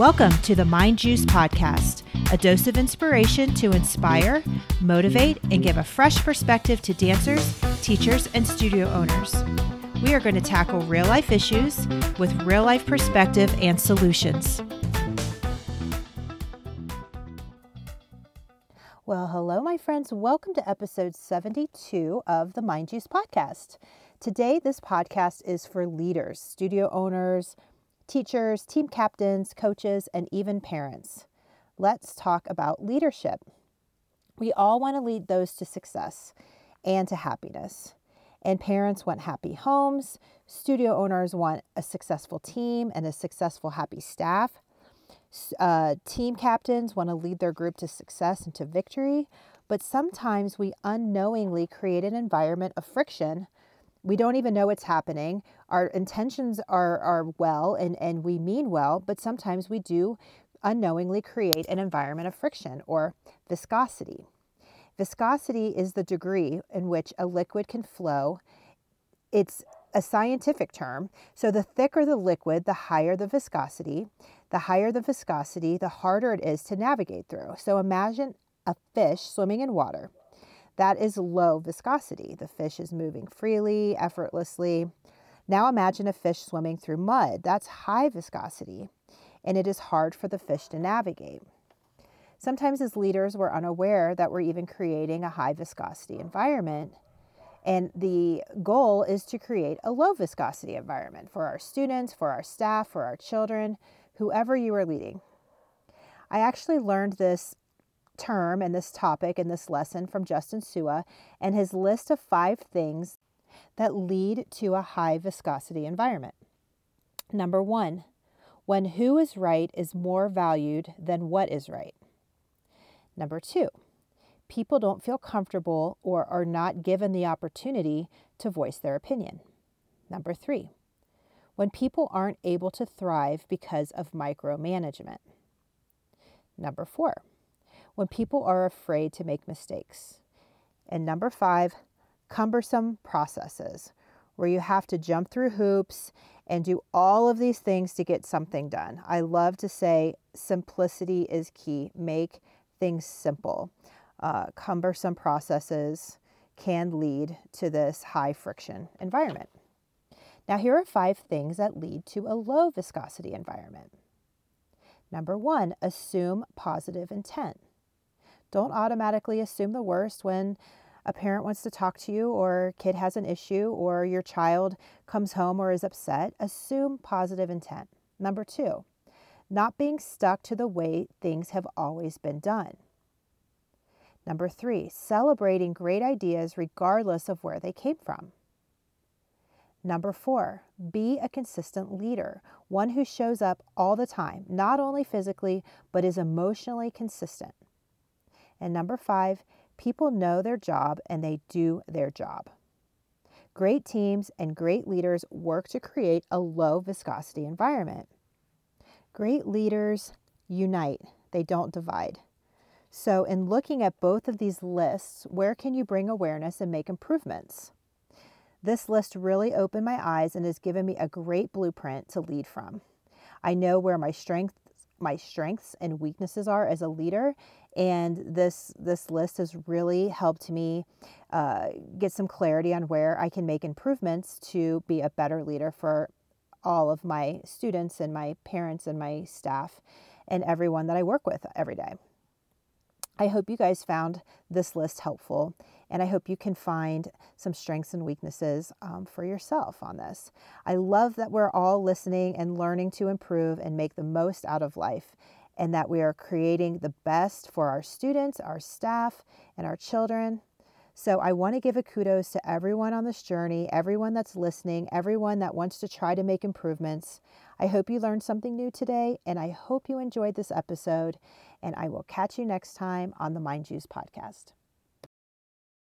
Welcome to the Mind Juice Podcast, a dose of inspiration to inspire, motivate, and give a fresh perspective to dancers, teachers, and studio owners. We are going to tackle real life issues with real life perspective and solutions. Well, hello, my friends. Welcome to episode 72 of the Mind Juice Podcast. Today, this podcast is for leaders, studio owners, teachers, team captains, coaches, and even parents. Let's talk about leadership. We all want to lead those to success and to happiness. And parents want happy homes, studio owners want a successful team and a successful, happy staff. Uh, team captains want to lead their group to success and to victory, but sometimes we unknowingly create an environment of friction we don't even know what's happening. Our intentions are, are well and, and we mean well, but sometimes we do unknowingly create an environment of friction or viscosity. Viscosity is the degree in which a liquid can flow. It's a scientific term. So the thicker the liquid, the higher the viscosity. The higher the viscosity, the harder it is to navigate through. So imagine a fish swimming in water. That is low viscosity. The fish is moving freely, effortlessly. Now imagine a fish swimming through mud. That's high viscosity, and it is hard for the fish to navigate. Sometimes, as leaders, we're unaware that we're even creating a high viscosity environment. And the goal is to create a low viscosity environment for our students, for our staff, for our children, whoever you are leading. I actually learned this term and this topic and this lesson from Justin Su'a and his list of five things that lead to a high viscosity environment. Number one, when who is right is more valued than what is right. Number two, people don't feel comfortable or are not given the opportunity to voice their opinion. Number three, when people aren't able to thrive because of micromanagement. Number four, when people are afraid to make mistakes. And number five, cumbersome processes where you have to jump through hoops and do all of these things to get something done. I love to say simplicity is key. Make things simple. Uh, cumbersome processes can lead to this high friction environment. Now, here are five things that lead to a low viscosity environment. Number one, assume positive intent. Don't automatically assume the worst when a parent wants to talk to you or kid has an issue or your child comes home or is upset. Assume positive intent. Number 2, not being stuck to the way things have always been done. Number 3, celebrating great ideas regardless of where they came from. Number four, be a consistent leader, one who shows up all the time, not only physically, but is emotionally consistent. And number five, people know their job and they do their job. Great teams and great leaders work to create a low viscosity environment. Great leaders unite, they don't divide. So, in looking at both of these lists, where can you bring awareness and make improvements? This list really opened my eyes and has given me a great blueprint to lead from. I know where my strengths my strengths and weaknesses are as a leader and this this list has really helped me uh, get some clarity on where I can make improvements to be a better leader for all of my students and my parents and my staff and everyone that I work with every day. I hope you guys found this list helpful and I hope you can find some strengths and weaknesses um, for yourself on this. I love that we're all listening and learning to improve and make the most out of life and that we are creating the best for our students, our staff, and our children. So I want to give a kudos to everyone on this journey, everyone that's listening, everyone that wants to try to make improvements. I hope you learned something new today, and I hope you enjoyed this episode. And I will catch you next time on the Mind Juice podcast.